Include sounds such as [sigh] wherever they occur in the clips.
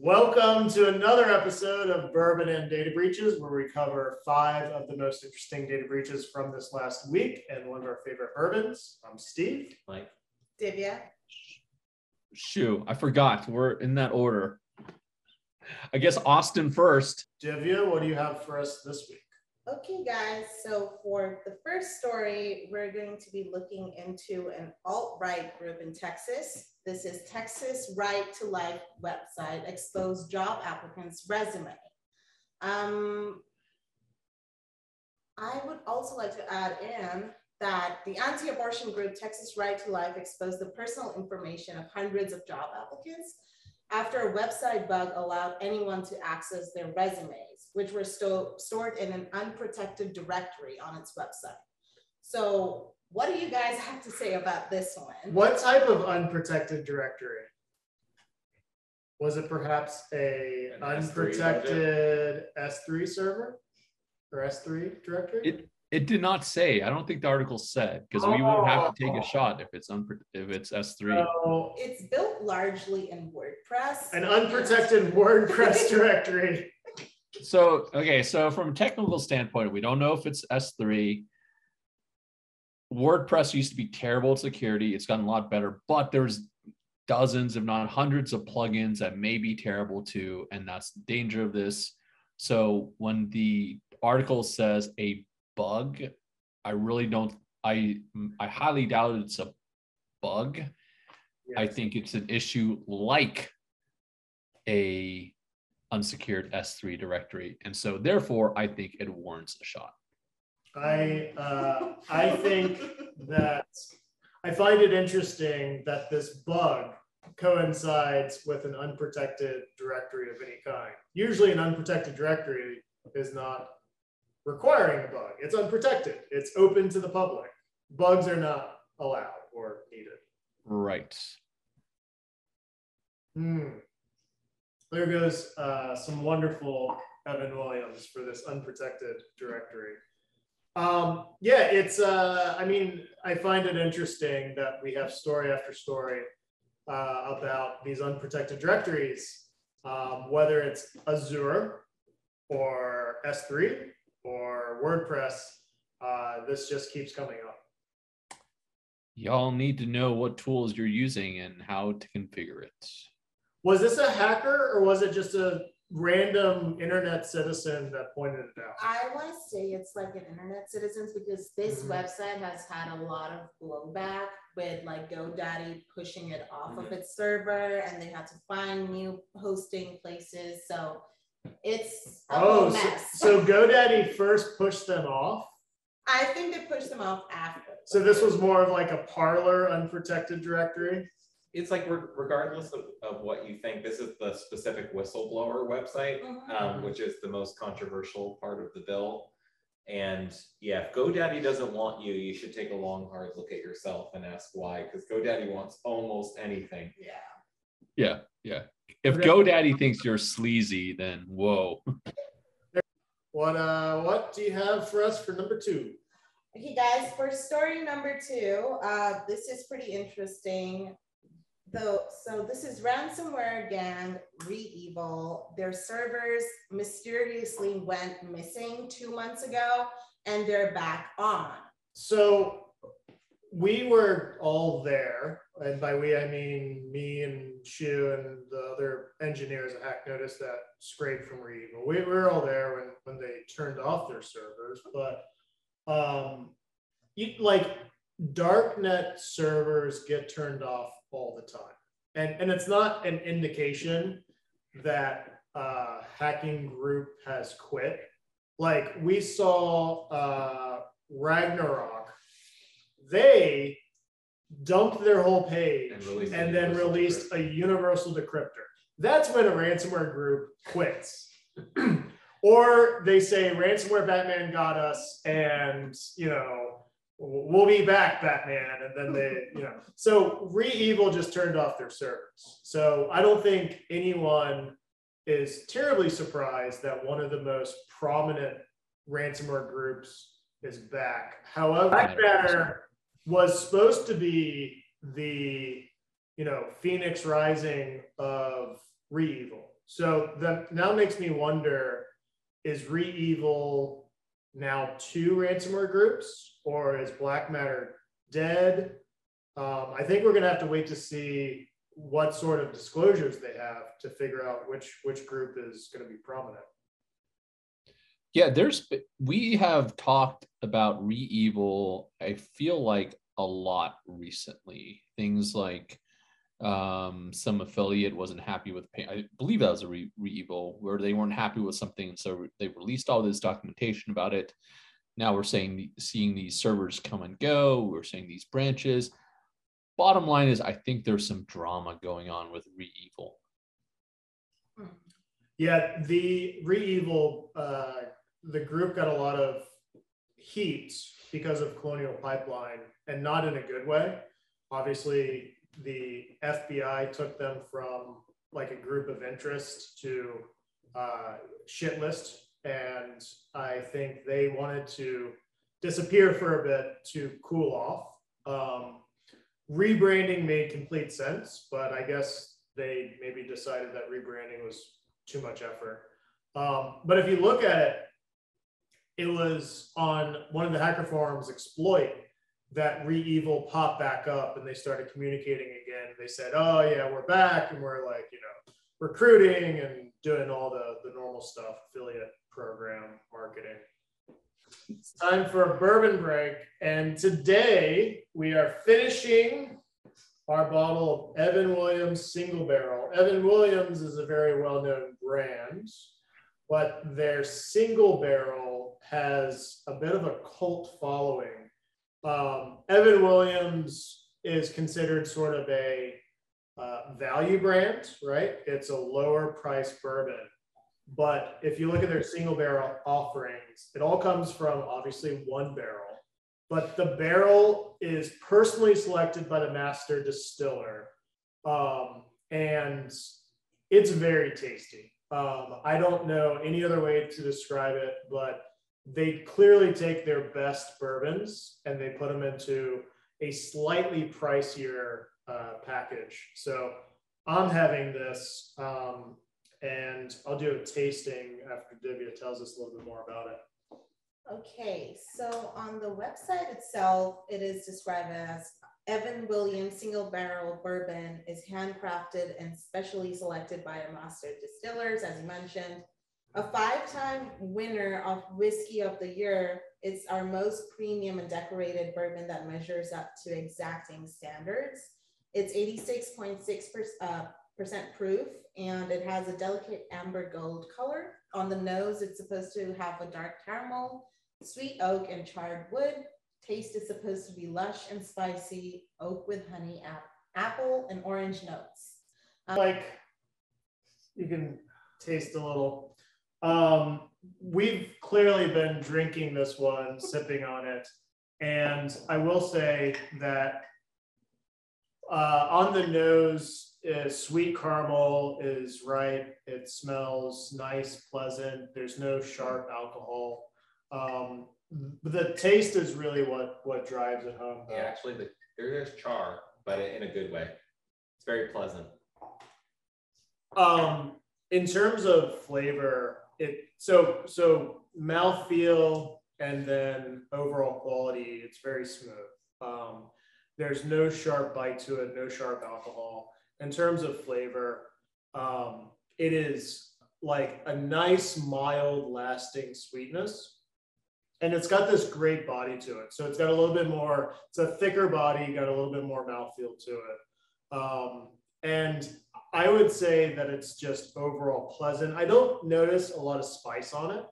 Welcome to another episode of Bourbon and Data Breaches, where we cover five of the most interesting data breaches from this last week and one of our favorite bourbons. I'm Steve. Mike. Divya. Shu, I forgot. We're in that order. I guess Austin first. Divya, what do you have for us this week? Okay, guys. So for the first story, we're going to be looking into an alt-right group in Texas. This is Texas Right to Life website, exposed job applicants' resume. Um, I would also like to add in that the anti-abortion group Texas Right to Life exposed the personal information of hundreds of job applicants after a website bug allowed anyone to access their resumes, which were sto stored in an unprotected directory on its website. So what do you guys [laughs] have to say about this one? What type of unprotected directory? Was it perhaps a An unprotected S3 server or S3 directory? It it did not say. I don't think the article said because we would have to take Oh. a shot if it's unpro- if it's S three. so, It's built largely in WordPress. an unprotected WordPress [laughs] directory. So okay, so from a technical standpoint, we don't know if it's S three. WordPress used to be terrible at security. It's gotten a lot better, but there's dozens, if not hundreds, of plugins that may be terrible too, and that's the danger of this. So when the article says a bug, I really don't. I I highly doubt it's a bug. I think it's an issue like a unsecured S3 directory. And so therefore I think it warrants a shot. I uh, I think that I find it interesting that this bug coincides with an unprotected directory of any kind. Usually, an unprotected directory is not requiring a bug. It's unprotected. It's open to the public. Bugs are not allowed or needed. Right. Hmm. There goes uh, some wonderful Evan Williams for this unprotected directory. Um, yeah, it's. Uh, I mean, I find it interesting that we have story after story uh, about these unprotected directories, um, whether it's Azure or S3 or WordPress. Uh, this just keeps coming up. Y'all need to know what tools you're using and how to configure it. Was this a hacker or was it just a random internet citizen that pointed it out? I want to say it's like an internet citizens because this Mhm. website has had a lot of blowback with like GoDaddy pushing it off of its server and they had to find new hosting places. So it's a Oh, whole so, mess. so GoDaddy first pushed them off. I think they pushed them off after. So this was more of like a Parler unprotected directory. It's like regardless of, of what you think, this is the specific whistleblower website, Mhm. um, which is the most controversial part of the bill. And yeah, if GoDaddy doesn't want you, you should take a long, hard look at yourself and ask why, because GoDaddy wants almost anything. Yeah. Yeah, yeah. If GoDaddy thinks you're sleazy, then whoa. What uh what do you have for us for number two? Okay, guys, for story number two, uh, this is pretty interesting. Though, so this is ransomware gang REvil. Their servers mysteriously went missing two months ago, and they're back on. So we were all there, and by we I mean me and Shu and the other engineers at HackNotice that scraped from REvil. We were all there when when they turned off their servers, but um, you, like darknet servers get turned off all the time, and and it's not an indication that uh, hacking group has quit. Like we saw uh, Ragnarok, they dumped their whole page And released and then universal released a universal decryptor. That's when a ransomware group quits. [clears throat] or they say ransomware Batman got us and you know we'll be back Batman and then they you know so REvil just turned off their servers. So I don't think anyone is terribly surprised that one of the most prominent ransomware groups is back. However, BlackMatter was supposed to be the you know Phoenix Rising of REvil. So that now makes me wonder, is REvil now two ransomware groups or is BlackMatter dead? Um, I think we're gonna have to wait to see what sort of disclosures they have to figure out which, which group is gonna be prominent. Yeah, there's we have talked about REvil. I feel like a lot recently. Things like um some affiliate wasn't happy with pay- I believe that was a re- REvil where they weren't happy with something, so they released all this documentation about it. Now we're saying seeing these servers come and go. We're seeing these branches. Bottom line is, I think there's some drama going on with REvil. Yeah, the REvil, uh, the group got a lot of heat because of Colonial Pipeline and not in a good way. Obviously, the FBI took them from like a group of interest to uh, shit list. And I think they wanted to disappear for a bit to cool off. Um, rebranding made complete sense, but I guess they maybe decided that rebranding was too much effort. Um, but if you look at it, it was on one of the hacker forums exploit that REvil popped back up and they started communicating again. They said, oh yeah, we're back and we're like, you know, recruiting and doing all the, the normal stuff, affiliate program marketing. It's time for a bourbon break. And today we are finishing our bottle of Evan Williams single barrel. Evan Williams is a very well known brand, but their single barrel has a bit of a cult following. Um, Evan Williams is considered sort of a uh, value brand, right? It's a lower price bourbon. But if you look at their single barrel offerings, it all comes from obviously one barrel but the barrel is personally selected by the master distiller. Um, and it's very tasty. Um, I don't know any other way to describe it, but they clearly take their best bourbons and they put them into a slightly pricier uh, package. So I'm having this, um, and I'll do a tasting after Divya tells us a little bit more about it. Okay, so on the website itself, it is described as Evan Williams Single Barrel Bourbon is handcrafted and specially selected by a master distillers, as you mentioned. A five-time winner of Whiskey of the Year, it's our most premium and decorated bourbon that measures up to exacting standards. It's 86.6% uh, percent proof and it has a delicate amber gold color. On the nose, it's supposed to have a dark caramel, sweet oak and charred wood. Taste is supposed to be lush and spicy, oak with honey, ap- apple, and orange notes. like you can taste a little. Um, we've clearly been drinking this one, sipping on it, and I will say that uh, on the nose, uh, sweet caramel is right. It smells nice, pleasant. There's no sharp alcohol. Um, the taste is really what what drives it home. though. Yeah, actually, the, there's char, but in a good way. It's very pleasant. Um, in terms of flavor, it so so mouthfeel and then overall quality, it's very smooth. Um, there's no sharp bite to it, no sharp alcohol. In terms of flavor, um, it is like a nice, mild, lasting sweetness. And it's got this great body to it. So it's got a little bit more, it's a thicker body, got a little bit more mouthfeel to it. Um, and I would say that it's just overall pleasant. I don't notice a lot of spice on it.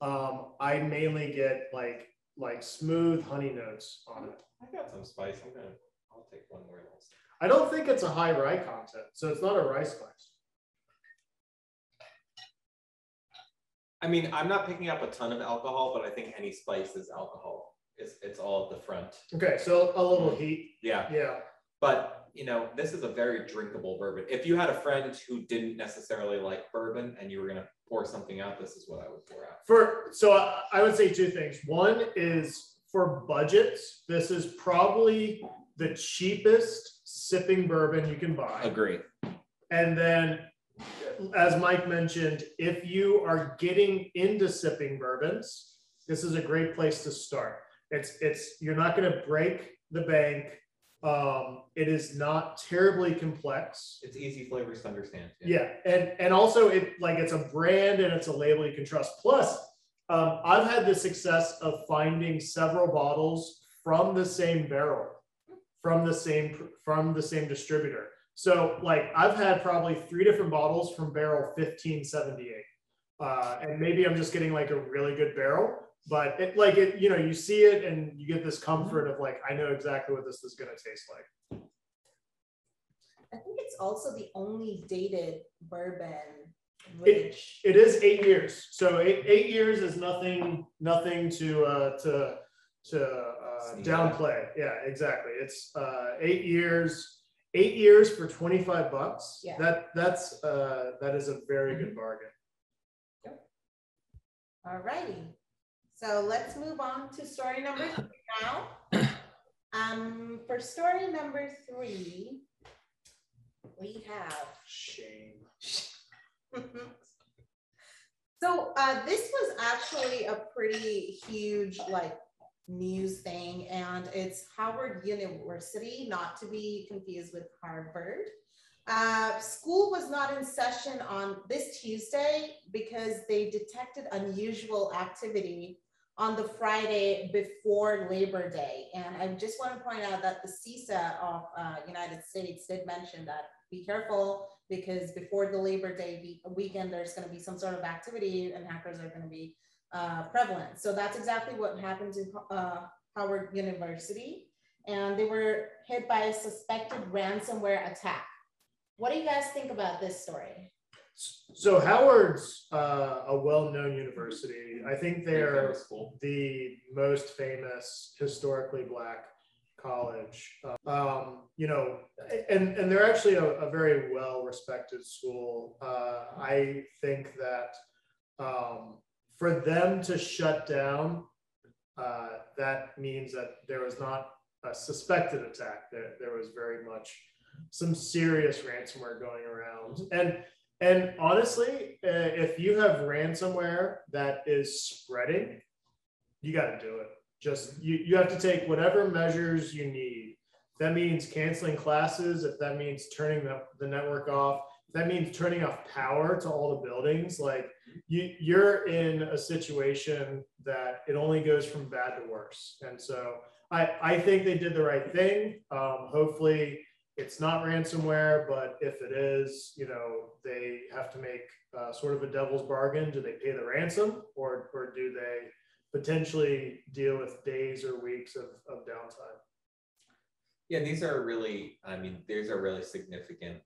Um, I mainly get like like smooth honey notes on it. I got some spice. I'm gonna. I'll take one more. else. I don't think it's a high rye content, so it's not a rye spice. I mean, I'm not picking up a ton of alcohol, but I think any spice is alcohol. It's it's all at the front. Okay, so a little heat. Yeah, Yeah. but you know, this is a very drinkable bourbon. If you had a friend who didn't necessarily like bourbon and you were gonna pour something out, this is what I would pour out. For so I, I would say two things. One is for budgets, this is probably the cheapest sipping bourbon you can buy. Agree. And then as Mike mentioned, if you are getting into sipping bourbons, this is a great place to start. It's it's you're not going to break the bank. Um, it is not terribly complex. It's easy flavors to understand. Yeah, and and also it like it's a brand and it's a label you can trust. Plus, um, I've had the success of finding several bottles from the same barrel, from the same from the same distributor. So like I've had probably three different bottles from barrel 1578. Uh, and maybe I'm just getting like a really good barrel, but it like it, you know, you see it and you get this comfort of like, I know exactly what this is gonna taste like. I think it's also the only dated bourbon It, it is eight years. So eight, eight years is nothing, nothing to, uh, to, to, uh, Sneak downplay. Yeah, exactly. It's, uh, eight years, eight years for 25 bucks. Yeah. That, that's, uh, that is a very good bargain. Alrighty, so let's move on to story number three now. [coughs] Um, for story number three, we have. Shame. [laughs] So uh, this was actually a pretty huge like news thing, and it's Howard University, not to be confused with Harvard. Uh, school was not in session on this Tuesday because they detected unusual activity on the Friday before Labor Day. And I just want to point out that the CISA of uh, United States did mention that be careful because before the Labor Day weekend, there's going to be some sort of activity and hackers are going to be uh, prevalent. So that's exactly what happened to uh, Howard University. And they were hit by a suspected ransomware attack. What do you guys think about this story? So Howard's uh, a well-known university. I think they're the most famous historically black college. Um, you know, and and they're actually a, a very well-respected school. Uh, I think that um, for them to shut down, uh, that means that there was not a suspected attack. There, there was very much some serious ransomware going around. And and honestly, uh, if you have ransomware that is spreading, you got to do it. Just you, you have to take whatever measures you need. That means canceling classes, if that means turning the, the network off, if that means turning off power to all the buildings, like you, you're in a situation that it only goes from bad to worse. And so I, I think they did the right thing. Um, hopefully, it's not ransomware, but if it is, you know, they have to make uh, sort of a devil's bargain. Do they pay the ransom or, or do they potentially deal with days or weeks of, of downtime? Yeah, these are really, I mean, these are really significant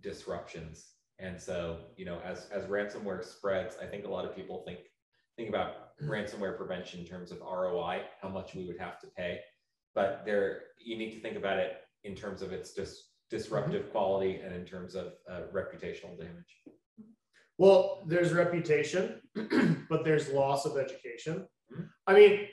disruptions. And so, you know, as as ransomware spreads, I think a lot of people think think about ransomware prevention in terms of ROI, how much we would have to pay. But there, you need to think about it in terms of its dis- disruptive quality and in terms of uh, reputational damage. Well, there's reputation, [clears throat] but there's loss of education. Mhm. I mean,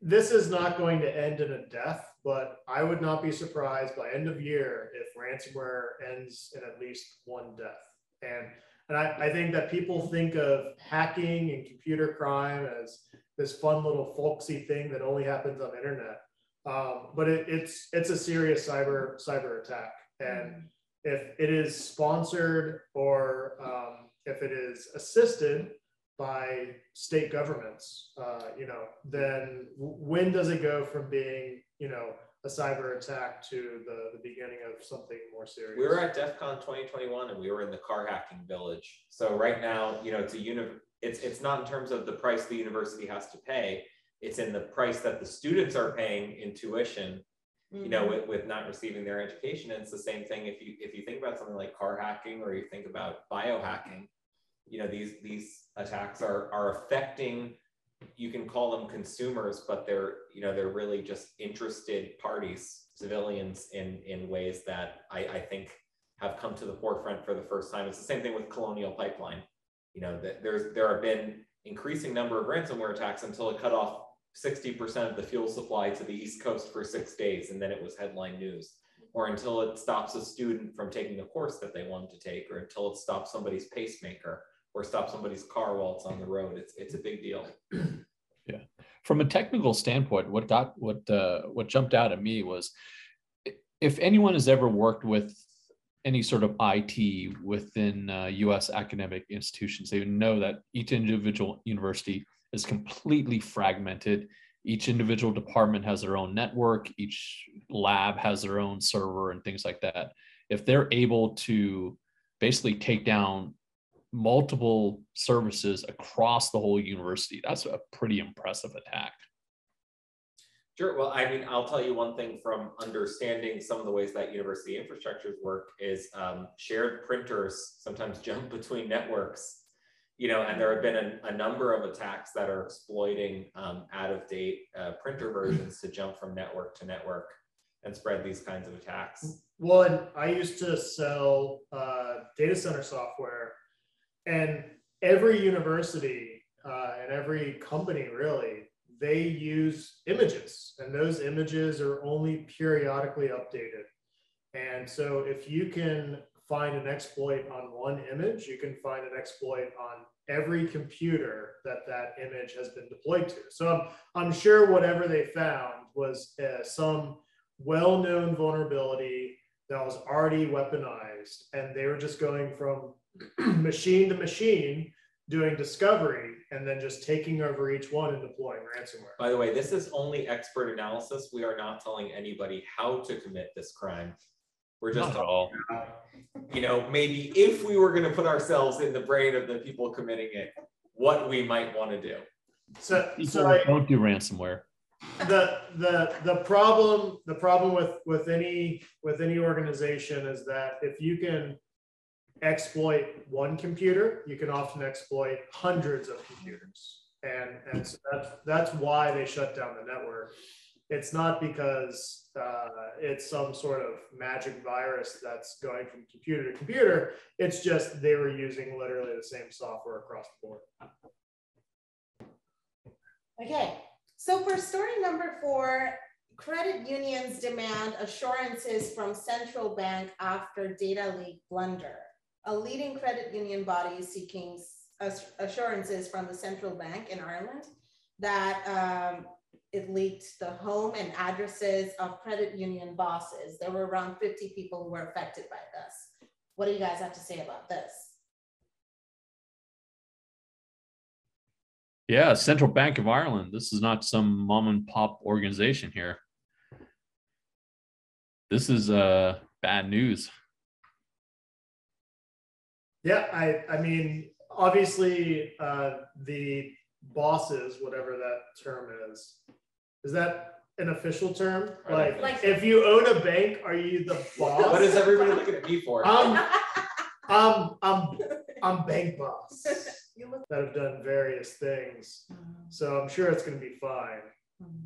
this is not going to end in a death, but I would not be surprised by end of year if ransomware ends in at least one death. And and I, I think that people think of hacking and computer crime as this fun little folksy thing that only happens on the internet. Um, but it, it's it's a serious cyber cyber attack. And if it is sponsored or um, if it is assisted by state governments, uh, you know, then when does it go from being, you know, a cyber attack to the, the beginning of something more serious? We were at DEF CON 2021 and we were in the car hacking village. So right now, you know, it's a uni- it's it's not in terms of the price the university has to pay. It's in the price that the students are paying in tuition, you know, mm-hmm. with, with not receiving their education. And it's the same thing if you if you think about something like car hacking or you think about biohacking, you know, these these attacks are are affecting you can call them consumers, but they're you know they're really just interested parties, civilians in in ways that I, I think have come to the forefront for the first time. It's the same thing with Colonial Pipeline. You know that there's there have been increasing number of ransomware attacks until it cut off 60% of the fuel supply to the East Coast for six days, and then it was headline news. or until it stops a student from taking a course that they want to take, or until it stops somebody's pacemaker, or stops somebody's car while it's on the road. It's it's a big deal. [clears throat] Yeah. From a technical standpoint, what got what uh, what jumped out at me was if anyone has ever worked with any sort of IT within uh, U.S. academic institutions, they know that each individual university is completely fragmented. Each individual department has their own network. Each lab has their own server and things like that. If they're able to basically take down multiple services across the whole university, that's a pretty impressive attack. Sure. Well, I mean, I'll tell you one thing from understanding some of the ways that university infrastructures work is um, shared printers sometimes [laughs] jump between networks, you know, and there have been a, a number of attacks that are exploiting um, out of date uh, printer versions to jump from network to network and spread these kinds of attacks. Well, and I used to sell uh, data center software, and every university uh, and every company really they use images, and those images are only periodically updated. And so, if you can find an exploit on one image, you can find an exploit on every computer that that image has been deployed to. So I'm, I'm sure whatever they found was uh, some well-known vulnerability that was already weaponized, and they were just going from [clears throat] machine to machine doing discovery and then just taking over each one and deploying ransomware. By the way, this is only expert analysis. We are not telling anybody how to commit this crime. We're just Not at all. you know, maybe if we were going to put ourselves in the brain of the people committing it, what we might want to do. So, People so I, don't do ransomware. the the the problem the problem with with any with any organization is that if you can exploit one computer you can often exploit hundreds of computers and and so that's that's why they shut down the network it's not because uh, it's some sort of magic virus that's going from computer to computer. It's just they were using literally the same software across the board. Okay, so for story number four, credit unions demand assurances from central bank after data leak blunder. A leading credit union body is seeking assurances from the central bank in Ireland that um, it leaked the home and addresses of credit union bosses. There were around 50 people who were affected by this. What do you guys have to say about this? Yeah, Central Bank of Ireland. This is not some mom and pop organization here. This is uh bad news. Yeah, I, I mean, obviously, uh, the bosses, whatever that term is, is that an official term? Like, Like- if you own a bank, are you the [laughs] boss? What is everybody looking at me for? [laughs] Um, I'm, I'm, I'm bank boss [laughs] that have done various things. So I'm sure it's going to be fine.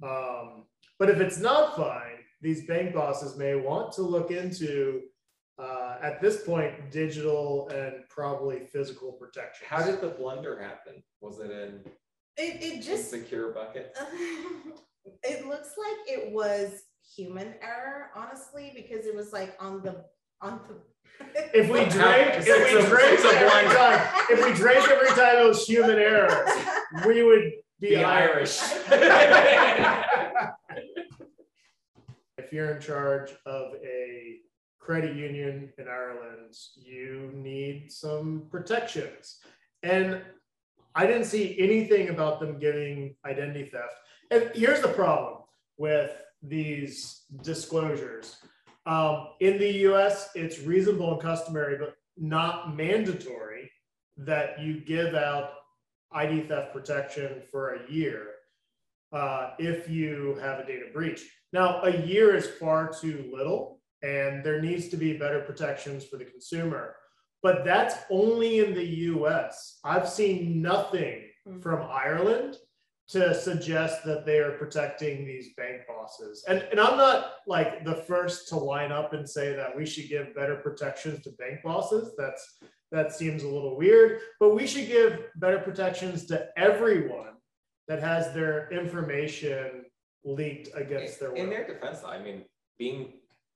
Um, but if it's not fine, these bank bosses may want to look into, uh, at this point, digital and probably physical protection. How did the blunder happen? Was it in It, it just, secure bucket? It looks like it was human error, honestly, because it was like on the, on the. [laughs] If we drank, if we a- drank a every blind- [laughs] time, if we drank every time it was human error, we would be, Be Irish. Irish. [laughs] If you're in charge of a credit union in Ireland, you need some protections. And I didn't see anything about them giving identity theft. And here's the problem with these disclosures. Um, in the US, it's reasonable and customary, but not mandatory that you give out ID theft protection for a year uh, if you have a data breach. Now, a year is far too little, and there needs to be better protections for the consumer. But that's only in the US. I've seen nothing Mhm. from Ireland to suggest that they are protecting these bank bosses. And, and I'm not like the first to line up and say that we should give better protections to bank bosses. That's that seems a little weird, but we should give better protections to everyone that has their information leaked against their will. In their defense, I mean, being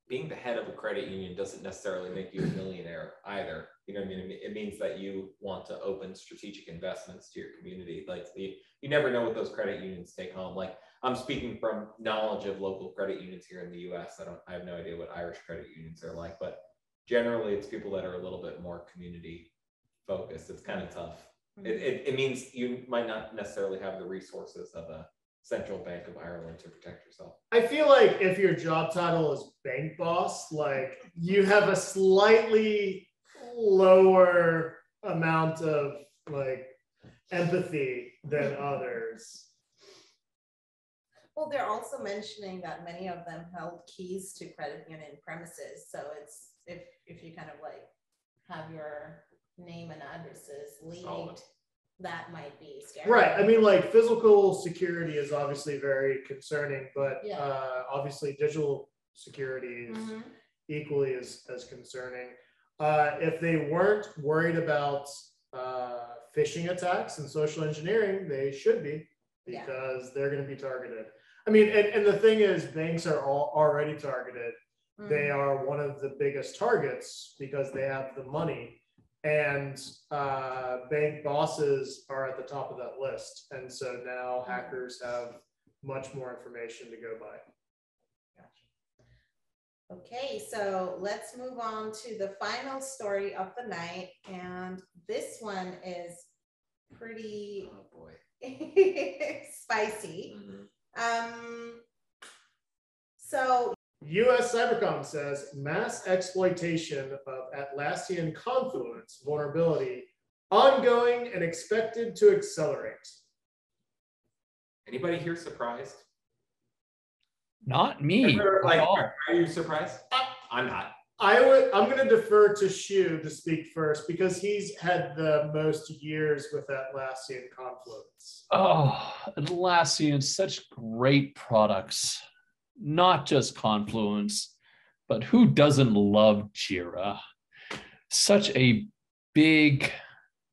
being the head of a credit union doesn't necessarily make you a [clears throat] millionaire either. You know what I mean? It means that you want to open strategic investments to your community. Like the, you never know what those credit unions take home. Like I'm speaking from knowledge of local credit unions here in the US. I don't, I have no idea what Irish credit unions are like, but generally it's people that are a little bit more community focused. It's kind of tough. It, mm-hmm. it, it means you might not necessarily have the resources of a central bank of Ireland to protect yourself. I feel like if your job title is bank boss, like you have a slightly lower amount of like empathy than [laughs] others. Well, they're also mentioning that many of them held keys to credit union premises, so it's, if, if you kind of like have your name and addresses Solid. leaked, that might be scary. Right. I mean, like physical security is obviously very concerning, but Yeah. uh, obviously digital security is Mhm. equally as, as concerning. Uh, if they weren't worried about uh, phishing attacks and social engineering, they should be Yeah. because they're going to be targeted. I mean, and, and the thing is, banks are all already targeted. They Mhm. are one of the biggest targets because they have the money. And uh, bank bosses are at the top of that list. And so now hackers have much more information to go by. Okay, so let's move on to the final story of the night, and this one is pretty Oh, boy. [laughs] spicy. Mhm. Um, so US Cybercom says mass exploitation of Atlassian Confluence vulnerability ongoing and expected to accelerate. Anybody here surprised? Not me. Like, at all. are you surprised? Uh, I'm not. I would I'm gonna defer to Shu to speak first because he's had the most years with Atlassian Confluence. Oh, Atlassian, such great products. Not just Confluence, but who doesn't love Jira? Such a big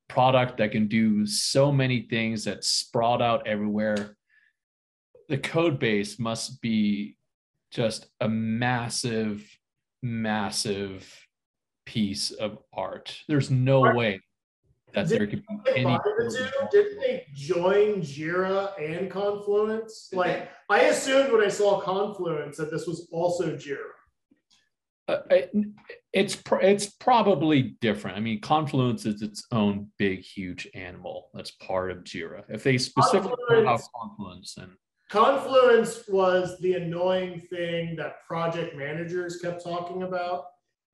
product that can do so many things that sprawled out everywhere. The code base must be just a massive, massive piece of art. There's no Are- way that there could be any. the two, didn't they join Jira and Confluence? Like [laughs] I assumed when I saw Confluence that this was also Jira. Uh, it- it's it's probably different. I mean, Confluence is its own big, huge animal. That's part of Jira. If they specifically put out Confluence, and Confluence was the annoying thing that project managers kept talking about.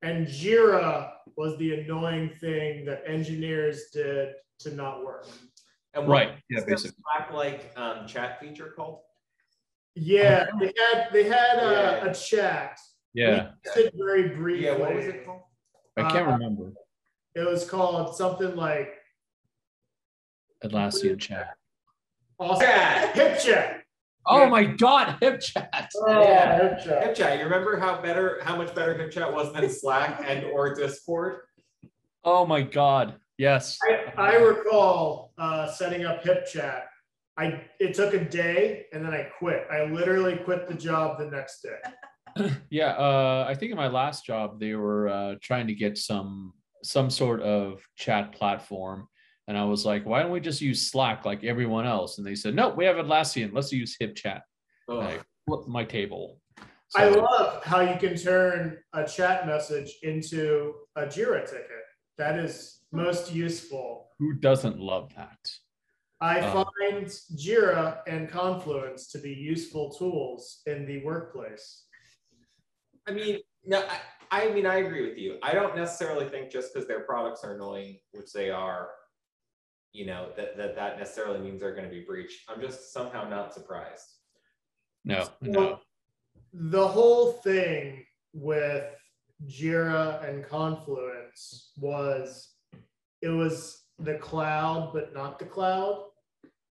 And Jira was the annoying thing that engineers did to not work. And what right, yeah, basically, Slack like um, chat feature called? Yeah, they had they had a, Yeah. a chat. Yeah, We used very briefly. Yeah, what was it called? I can't uh, remember It was called something like Atlassian chat. awesome Chat. HipChat. Oh Yeah. my God, HipChat. Oh, Yeah. hip chat. HipChat. You remember how better, how much better HipChat was than Slack and or Discord? Oh my God, yes. I, I recall uh, setting up HipChat. I it took a day and then I quit. I literally quit the job the next day. [clears throat] Yeah, uh, I think in my last job they were uh, trying to get some some sort of chat platform, and I was like, "Why don't we just use Slack like everyone else?" And they said, "No, we have Atlassian. Let's use HipChat." Ugh. I flipped my table. I love how you can turn a chat message into a Jira ticket. That is most useful. who doesn't love that? I Um, find Jira and Confluence to be useful tools in the workplace. I mean, no, I, I mean, I agree with you. I don't necessarily think just because their products are annoying, which they are, you know, that that, that necessarily means they're going to be breached. I'm just somehow not surprised. No, no. the whole thing with Jira and Confluence was it was the cloud, but not the cloud.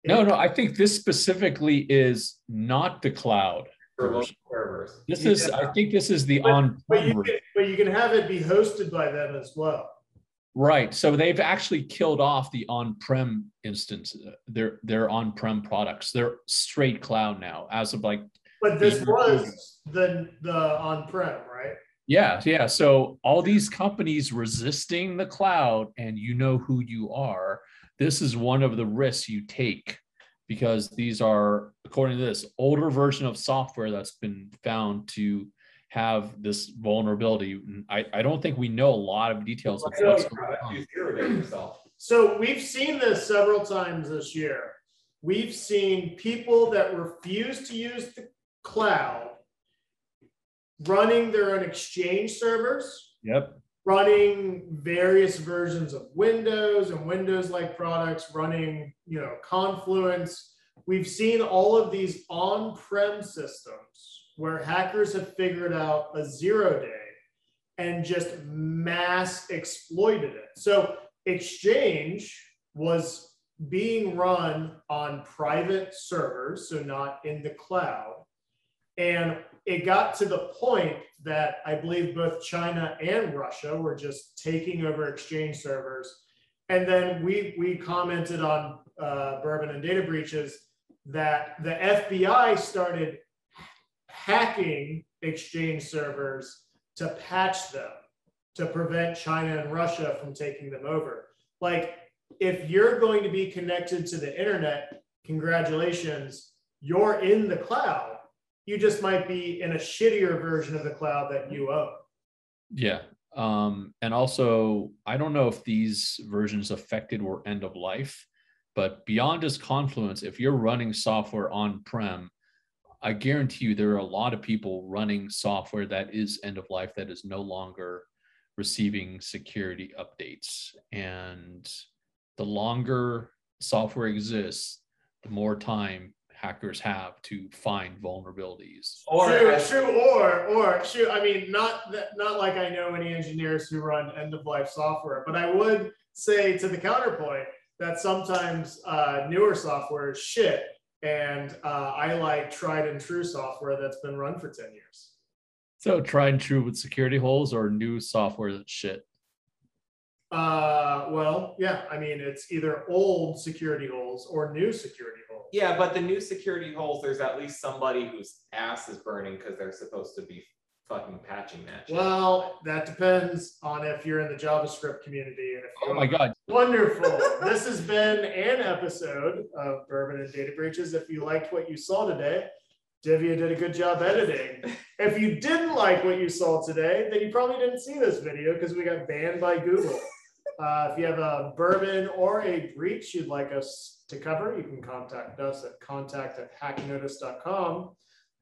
No, no, I think this specifically is not the cloud. For local servers. This is, I think this is the But- on. But you can, but you can have it be hosted by them as well. Right. So they've actually killed off the on-prem instance. uh, They're they're on-prem products. They're straight cloud now, as of like But this was the the on-prem, right? Yeah, yeah. So all these companies resisting the cloud, and you know who you are. This is one of the risks you take because these are, according to this, older version of software that's been found to have this vulnerability. I, I don't think we know a lot of details of what's going on. You zero day yourself. So we've seen this several times this year. We've seen people that refuse to use the cloud running their own exchange servers, Yep. Running various versions of Windows and Windows-like products, running, you know, Confluence. We've seen all of these on-prem systems where hackers have figured out a zero day and just mass exploited it. So Exchange was being run on private servers, so not in the cloud. And it got to the point that I believe both China and Russia were just taking over Exchange servers. And then we, we commented on uh, Bourbon and data breaches that the FBI started hacking Exchange servers to patch them to prevent China and Russia from taking them over. Like, if you're going to be connected to the internet, congratulations, you're in the cloud. You just might be in a shittier version of the cloud that you own. Yeah. Um, and also, I don't know if these versions affected were end of life, but beyond just Confluence, if you're running software on prem, I guarantee you there are a lot of people running software that is end of life that is no longer receiving security updates. And the longer software exists, the more time hackers have to find vulnerabilities. Or true, true, or or true. I mean, not that, not like I know any engineers who run end of life software, but I would say to the counterpoint that sometimes uh, newer software is shit, and uh, I like tried and true software that's been run for ten years. So tried and true with security holes or new software that's shit. Uh, well, yeah, I mean, it's either old security holes or new security holes. Yeah, but the new security holes, there's at least somebody whose ass is burning because they're supposed to be fucking patching that. shit. Well, that depends on if you're in the JavaScript community and if Oh my God. Wonderful. this has been an episode of Bourbon and Data Breaches. If you liked what you saw today, Divya did a good job editing. If you didn't like what you saw today, then you probably didn't see this video because we got banned by Google. Uh, if you have a bourbon or a breach you'd like us to cover, you can contact us at contact at hacknotice.com.